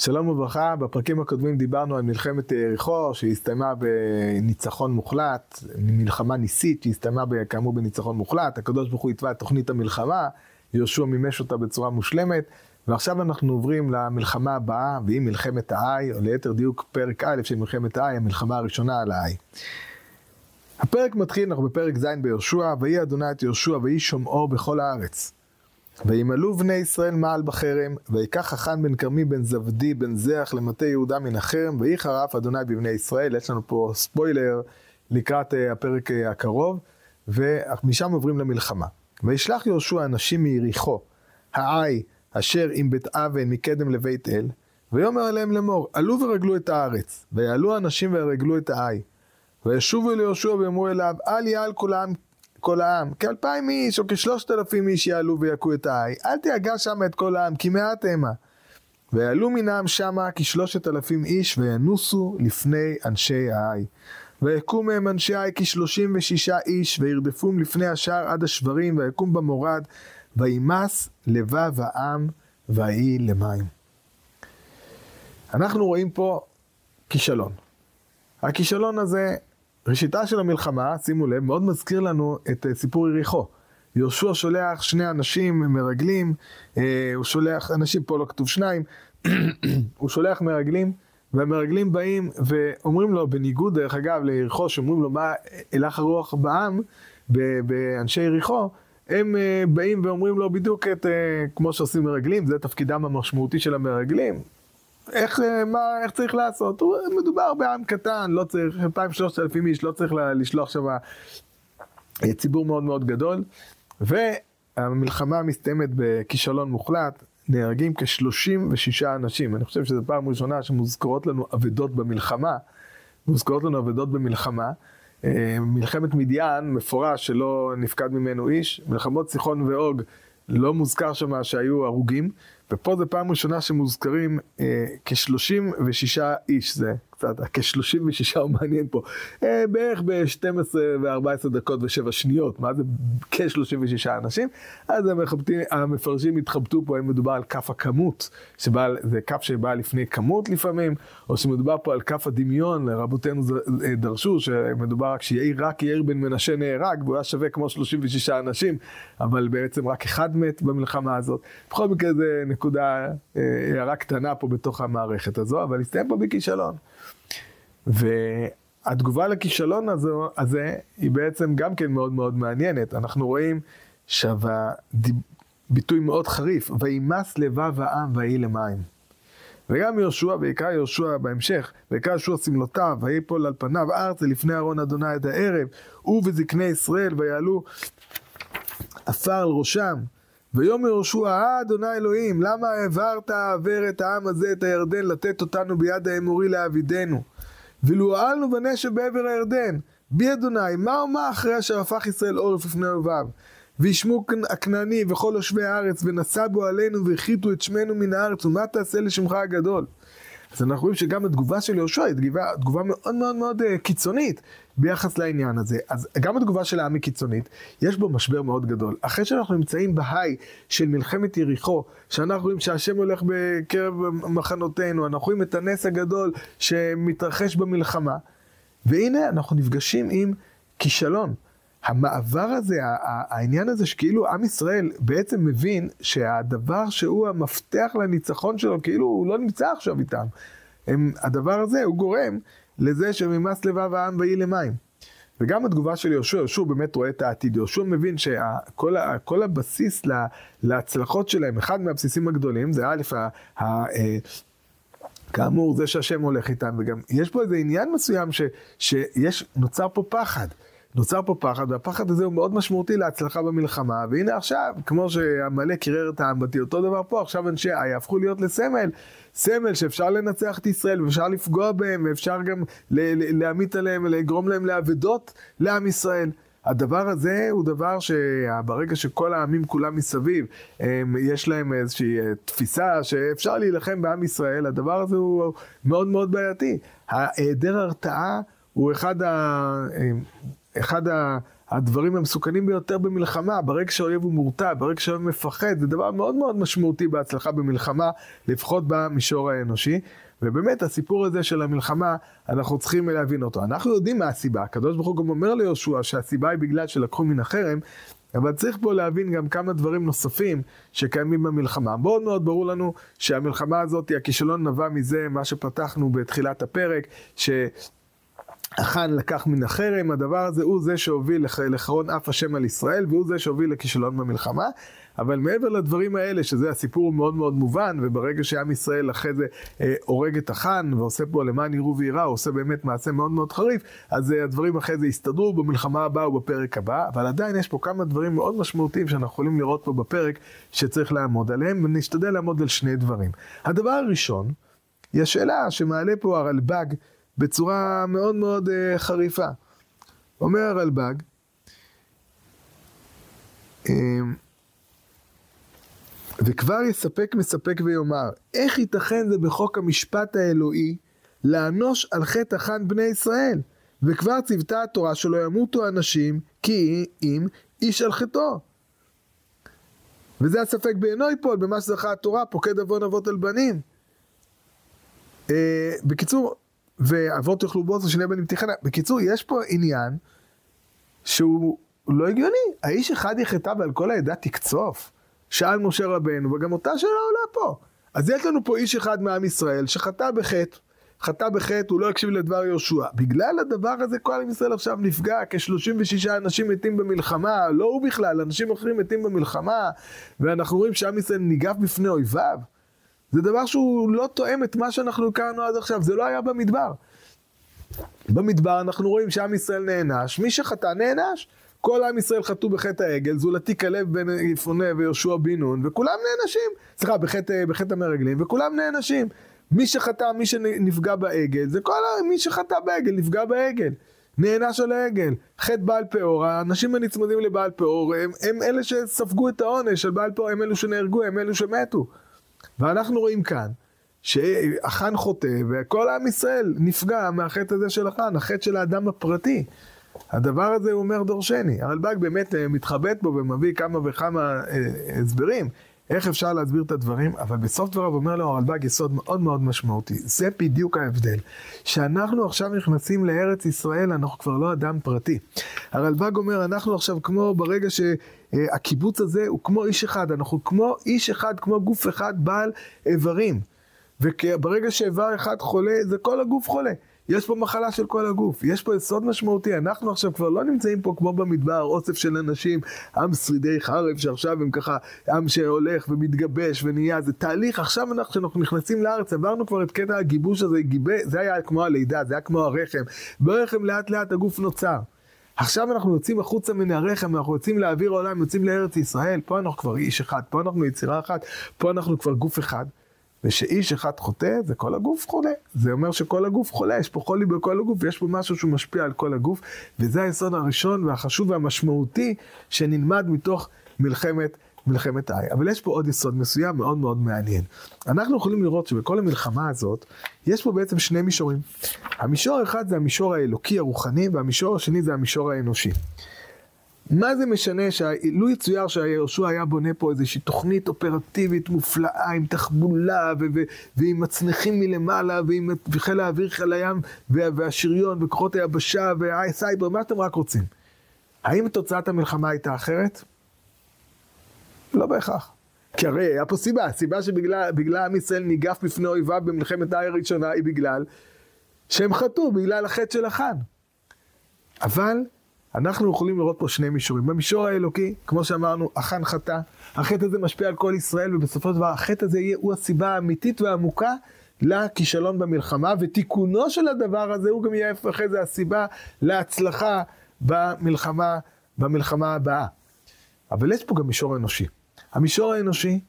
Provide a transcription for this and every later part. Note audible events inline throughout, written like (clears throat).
שלום וברכה, בפרקים הקודמים דיברנו על מלחמת יריחו שהסתיימה בניצחון מוחלט, מלחמה ניסית שהסתיימה כאמור בניצחון מוחלט, הקדוש ברוך הוא התווה את תוכנית המלחמה, יהושע מימש אותה בצורה מושלמת, ועכשיו אנחנו עוברים למלחמה הבאה, והיא מלחמת האי, או ליתר דיוק פרק א' של מלחמת האי, המלחמה הראשונה על האי. הפרק מתחיל, אנחנו בפרק ז' ביהושע, ויהי אדוני את יהושע, ויהי שומעו בכל הארץ. וימלאו בני ישראל מעל בחרם, ויקח חכן בן כרמי בן זבדי בן זח למטה יהודה מן החרם, ויהי חרף אדוני בבני ישראל. יש לנו פה ספוילר לקראת uh, הפרק uh, הקרוב, ומשם עוברים למלחמה. וישלח יהושע אנשים מיריחו, העי, אשר עם בית אבן מקדם לבית אל, ויאמר עליהם לאמור, עלו ורגלו את הארץ, ויעלו אנשים וירגלו את העי. וישובו אל יהושע ואמרו אליו, אל יעל כל העם כל העם, כאלפיים איש או כשלושת אלפים איש יעלו ויכו את האי, אל תיגע שמה את כל העם, כי מעט המה. ויעלו מן העם שמה כשלושת אלפים איש, וינוסו לפני אנשי האי. ויקום מהם אנשי האי כשלושים ושישה איש, וירדפום לפני השער עד השברים, ויקום במורד, וימס לבב העם, ויהי למים. אנחנו רואים פה כישלון. הכישלון הזה ראשיתה של המלחמה, שימו לב, מאוד מזכיר לנו את uh, סיפור יריחו. יהושע שולח שני אנשים מרגלים, uh, הוא שולח, אנשים פה לא כתוב שניים, (clears throat) הוא שולח מרגלים, והמרגלים באים ואומרים לו, בניגוד דרך אגב ליריחו, שאומרים לו מה הלך הרוח בעם, באנשי יריחו, הם uh, באים ואומרים לו בדיוק את, כמו שעושים מרגלים, זה תפקידם המשמעותי של המרגלים, איך, אה, מה, איך צריך לעשות? מדובר בעם קטן, לא צריך, 2,000-3,000 איש, לא צריך לשלוח שם אה, ציבור מאוד מאוד גדול. והמלחמה מסתיימת בכישלון מוחלט, נהרגים כ-36 אנשים. אני חושב שזו פעם ראשונה שמוזכרות לנו אבדות במלחמה. מוזכרות לנו אבדות במלחמה. אה, מלחמת מדיין, מפורש שלא נפקד ממנו איש. מלחמות סיחון ואוג, לא מוזכר שם שהיו הרוגים. ופה זו פעם ראשונה שמוזכרים אה, כ-36 איש, זה קצת, כ-36 הוא מעניין פה, אה, בערך ב-12 ו-14 דקות ו-7 שניות, מה זה כ-36 אנשים? אז המחבטים, המפרשים התחבטו פה, האם מדובר על כף הכמות, שבא, זה כף שבא לפני כמות לפעמים, או שמדובר פה על כף הדמיון, רבותינו אה, דרשו שמדובר רק שיאיר, רק יאיר בן מנשה נהרג, והוא היה שווה כמו 36 אנשים, אבל בעצם רק אחד מת במלחמה הזאת. בכל מקרה זה נקודה, אה, הערה קטנה פה בתוך המערכת הזו, אבל הסתיים פה בכישלון. והתגובה לכישלון הזו, הזה היא בעצם גם כן מאוד מאוד מעניינת. אנחנו רואים שווה ביטוי מאוד חריף, וימס לבב העם ויהי למים. וגם יהושע, ויקרא יהושע בהמשך, ויקרא יהושע שמלותיו, ויפול על פניו ארצה לפני ארון אדוני את הערב, הוא וזקני ישראל, ויעלו עפר על ראשם. ויאמר יהושע, אה אדוני אלוהים, למה העברת העבר את העם הזה את הירדן לתת אותנו ביד האמורי לעבידנו? ולו העלנו בנשב בעבר הירדן, בי אדוני, מה ומה אחרי אשר הפך ישראל עורף לפני אוהביו? וישמו הכנעני וכל יושבי הארץ, ונשא בו עלינו והחיתו את שמנו מן הארץ, ומה תעשה לשמך הגדול? אז אנחנו רואים שגם התגובה של יהושע היא תגובה, תגובה מאוד מאוד מאוד uh, קיצונית ביחס לעניין הזה. אז גם התגובה של העם היא קיצונית, יש בו משבר מאוד גדול. אחרי שאנחנו נמצאים בהיי של מלחמת יריחו, שאנחנו רואים שהשם הולך בקרב מחנותינו, אנחנו רואים את הנס הגדול שמתרחש במלחמה, והנה אנחנו נפגשים עם כישלון. המעבר הזה, העניין הזה שכאילו עם ישראל בעצם מבין שהדבר שהוא המפתח לניצחון שלו, כאילו הוא לא נמצא עכשיו איתם. הם, הדבר הזה הוא גורם לזה שממס לבב העם ויהי למים. וגם התגובה של יהושע, יהושע באמת רואה את העתיד, יהושע מבין שכל הבסיס לה, להצלחות שלהם, אחד מהבסיסים הגדולים זה א', ה, ה, אה, כאמור זה שהשם הולך איתם, וגם יש פה איזה עניין מסוים ש, שיש, נוצר פה פחד. נוצר פה פחד, והפחד הזה הוא מאוד משמעותי להצלחה במלחמה, והנה עכשיו, כמו שעמלק קירר את העם בתי, אותו דבר פה, עכשיו אנשי האי הפכו להיות לסמל, סמל שאפשר לנצח את ישראל, ואפשר לפגוע בהם, ואפשר גם להמית עליהם, לגרום להם לאבדות לעם ישראל. הדבר הזה הוא דבר שברגע שכל העמים כולם מסביב, הם, יש להם איזושהי אה, תפיסה שאפשר להילחם בעם ישראל, הדבר הזה הוא מאוד מאוד בעייתי. היעדר הרתעה הוא אחד ה... אחד הדברים המסוכנים ביותר במלחמה, ברגע שהאויב הוא מורתע, ברגע שהאויב מפחד, זה דבר מאוד מאוד משמעותי בהצלחה במלחמה, לפחות במישור האנושי. ובאמת הסיפור הזה של המלחמה, אנחנו צריכים להבין אותו. אנחנו יודעים מה הסיבה, הקדוש ברוך הוא גם אומר ליהושע שהסיבה היא בגלל שלקחו מן החרם, אבל צריך פה להבין גם כמה דברים נוספים שקיימים במלחמה. מאוד מאוד ברור לנו שהמלחמה הזאת, הכישלון נבע מזה, מה שפתחנו בתחילת הפרק, ש... החאן לקח מן החרם, הדבר הזה הוא זה שהוביל לחרון אף השם על ישראל, והוא זה שהוביל לכישלון במלחמה. אבל מעבר לדברים האלה, שזה הסיפור מאוד מאוד מובן, וברגע שעם ישראל אחרי זה אה, הורג את החאן, ועושה פה למען יראו ויירא, הוא עושה באמת מעשה מאוד מאוד חריף, אז אה, הדברים אחרי זה יסתדרו במלחמה הבאה ובפרק הבא, אבל עדיין יש פה כמה דברים מאוד משמעותיים שאנחנו יכולים לראות פה בפרק, שצריך לעמוד עליהם, ונשתדל לעמוד על שני דברים. הדבר הראשון, היא השאלה שמעלה פה הרלב"ג בצורה מאוד מאוד uh, חריפה. אומר הרלב"ג, um, וכבר יספק מספק ויאמר, איך ייתכן זה בחוק המשפט האלוהי לאנוש על חטא החאן בני ישראל? וכבר ציוותה התורה שלא ימותו אנשים כי אם איש על חטאו. וזה הספק בעינו יפול במה שזכה התורה, פוקד עוון אבות על בנים. Uh, בקיצור, ואבות יאכלו בוץ ושני בנים תיכנה. בקיצור, יש פה עניין שהוא לא הגיוני. האיש אחד יחטא ועל כל העדה תקצוף. שאל משה רבנו, וגם אותה שאלה עולה פה. אז יש לנו פה איש אחד מעם ישראל שחטא בחטא. חטא בחטא, הוא לא הקשיב לדבר יהושע. בגלל הדבר הזה כל עם ישראל עכשיו נפגע, כ-36 אנשים מתים במלחמה, לא הוא בכלל, אנשים אחרים מתים במלחמה, ואנחנו רואים שעם ישראל ניגף בפני אויביו. זה דבר שהוא לא תואם את מה שאנחנו הכרנו עד עכשיו, זה לא היה במדבר. במדבר אנחנו רואים שעם ישראל נענש, מי שחטא נענש. כל עם ישראל חטאו בחטא העגל, זולתי כלב בן יפונה ויהושע בן נון, וכולם נענשים. סליחה, בחטא, בחטא המרגלים, וכולם נענשים. מי שחטא, מי שנפגע בעגל, זה כל מי שחטא בעגל, נפגע בעגל. נענש על העגל. חטא בעל פאור, האנשים הנצמדים לבעל פאור, הם, הם אלה שספגו את העונש של בעל פאור, הם אלו שנהרגו, הם אלו שמתו. ואנחנו רואים כאן, שהחאן חוטא, וכל עם ישראל נפגע מהחטא הזה של החאן, החטא של האדם הפרטי. הדבר הזה הוא אומר דורשני. הרלב"ג באמת אה, מתחבט בו ומביא כמה וכמה אה, הסברים. איך אפשר להסביר את הדברים, אבל בסוף דבריו אומר לו הרלב"ג יסוד מאוד מאוד משמעותי. זה בדיוק ההבדל. שאנחנו עכשיו נכנסים לארץ ישראל, אנחנו כבר לא אדם פרטי. הרלב"ג אומר, אנחנו עכשיו כמו ברגע שהקיבוץ הזה הוא כמו איש אחד, אנחנו כמו איש אחד, כמו גוף אחד בעל איברים. וברגע שאיבר אחד חולה, זה כל הגוף חולה. יש פה מחלה של כל הגוף, יש פה יסוד משמעותי, אנחנו עכשיו כבר לא נמצאים פה כמו במדבר, אוסף של אנשים, עם שרידי חרב שעכשיו הם ככה, עם שהולך ומתגבש ונהיה, זה תהליך, עכשיו אנחנו, כשאנחנו נכנסים לארץ, עברנו כבר את קטע הגיבוש הזה, גיבה, זה היה כמו הלידה, זה היה כמו הרחם, ברחם לאט לאט הגוף נוצר. עכשיו אנחנו יוצאים החוצה מן הרחם, אנחנו יוצאים לאוויר העולם, יוצאים לארץ ישראל, פה אנחנו כבר איש אחד, פה אנחנו יצירה אחת, פה אנחנו כבר גוף אחד. ושאיש אחד חוטא, זה כל הגוף חולה. זה אומר שכל הגוף חולה, יש פה חולי בכל הגוף, ויש פה משהו שהוא משפיע על כל הגוף, וזה היסוד הראשון והחשוב והמשמעותי שנלמד מתוך מלחמת, מלחמת האי. אבל יש פה עוד יסוד מסוים מאוד מאוד מעניין. אנחנו יכולים לראות שבכל המלחמה הזאת, יש פה בעצם שני מישורים. המישור האחד זה המישור האלוקי הרוחני, והמישור השני זה המישור האנושי. מה זה משנה שלו יצויר שיהושע היה בונה פה איזושהי תוכנית אופרטיבית מופלאה עם תחבולה ו- ו- ועם מצנחים מלמעלה ועם חיל האוויר, חיל הים והשריון וכוחות היבשה והסייבר, מה שאתם רק רוצים. האם תוצאת המלחמה הייתה אחרת? לא בהכרח. כי הרי היה פה סיבה, הסיבה שבגלל עם ישראל ניגף בפני אויביו במלחמת האי הראשונה היא בגלל שהם חטאו, בגלל החטא של החאן. אבל אנחנו יכולים לראות פה שני מישורים. במישור האלוקי, כמו שאמרנו, החאן חטא, החטא הזה משפיע על כל ישראל, ובסופו של דבר החטא הזה יהיה, הוא הסיבה האמיתית והעמוקה לכישלון במלחמה, ותיקונו של הדבר הזה הוא גם יהיה אחרי זה הסיבה להצלחה במלחמה, במלחמה הבאה. אבל יש פה גם מישור אנושי. המישור האנושי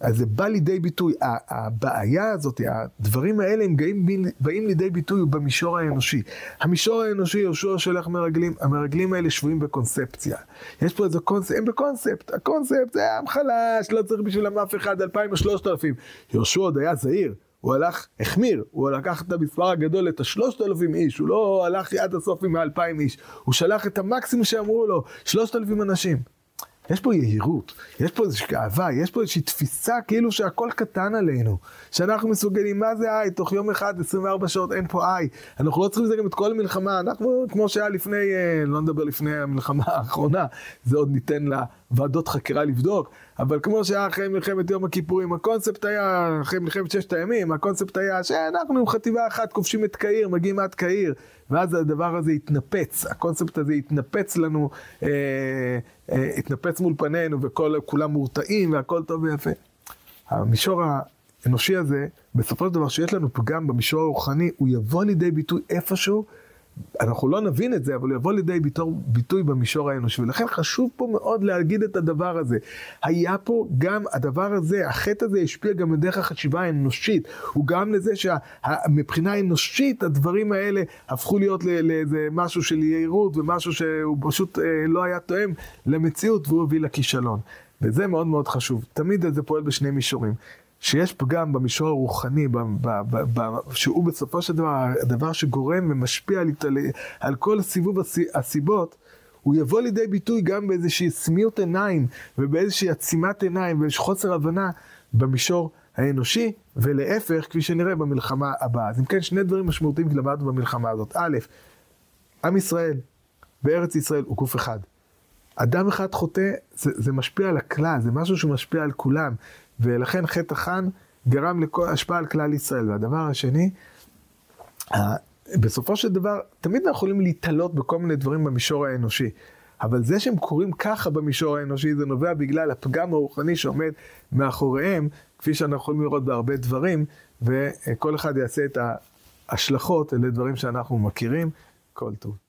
אז זה בא לידי ביטוי, הבעיה הזאת, הדברים האלה הם באים, באים לידי ביטוי במישור האנושי. המישור האנושי, יהושע שולח מרגלים, המרגלים האלה שבויים בקונספציה. יש פה איזה קונספט, הם בקונספט, הקונספט זה עם חלש, לא צריך בשבילם אף אחד, אלפיים או שלושת אלפים. יהושע עוד היה זהיר, הוא הלך, החמיר, הוא לקח את המספר הגדול, את השלושת אלפים איש, הוא לא הלך עד הסוף עם האלפיים איש, הוא שלח את המקסימום שאמרו לו, שלושת אלפים אנשים. יש פה יהירות, יש פה איזושהי גאווה, יש פה איזושהי תפיסה כאילו שהכל קטן עלינו. שאנחנו מסוגלים, מה זה איי? תוך יום אחד, 24 שעות, אין פה איי. אנחנו לא צריכים לזה גם את כל המלחמה. אנחנו, כמו שהיה לפני, אה, לא נדבר לפני המלחמה האחרונה, זה עוד ניתן לוועדות חקירה לבדוק, אבל כמו שהיה אחרי מלחמת יום הכיפורים, הקונספט היה, אחרי מלחמת ששת הימים, הקונספט היה שאנחנו עם חטיבה אחת כובשים את קהיר, מגיעים עד קהיר, ואז הדבר הזה התנפץ, הקונספט הזה התנפץ לנו, אה, אה, התנפץ מול פנינו, וכולם מורתעים והכל טוב ויפה. המישור האנושי הזה, בסופו של דבר, שיש לנו פגם במישור הרוחני, הוא יבוא לידי ביטוי איפשהו אנחנו לא נבין את זה, אבל יבוא לידי ביטוי, ביטוי במישור האנושי. ולכן חשוב פה מאוד להגיד את הדבר הזה. היה פה גם הדבר הזה, החטא הזה השפיע גם בדרך החשיבה האנושית. הוא גם לזה שמבחינה אנושית הדברים האלה הפכו להיות לאיזה משהו של יהירות ומשהו שהוא פשוט אה, לא היה תואם למציאות והוא הביא לכישלון. וזה מאוד מאוד חשוב. תמיד זה פועל בשני מישורים. שיש פגם במישור הרוחני, ב, ב, ב, ב, שהוא בסופו של דבר הדבר שגורם ומשפיע על, על כל סיבוב הסיבות, הוא יבוא לידי ביטוי גם באיזושהי סמיות עיניים ובאיזושהי עצימת עיניים ובאיזושהי חוסר הבנה במישור האנושי, ולהפך, כפי שנראה במלחמה הבאה. אז אם כן, שני דברים משמעותיים למדנו במלחמה הזאת. א', עם ישראל בארץ ישראל הוא גוף אחד. אדם אחד חוטא, זה, זה משפיע על הכלל, זה משהו שמשפיע על כולם. ולכן חטא החאן גרם לכל השפעה על כלל ישראל. והדבר השני, בסופו של דבר, תמיד אנחנו יכולים להתעלות בכל מיני דברים במישור האנושי. אבל זה שהם קורים ככה במישור האנושי, זה נובע בגלל הפגם הרוחני שעומד מאחוריהם, כפי שאנחנו יכולים לראות בהרבה דברים, וכל אחד יעשה את ההשלכות לדברים שאנחנו מכירים. כל טוב.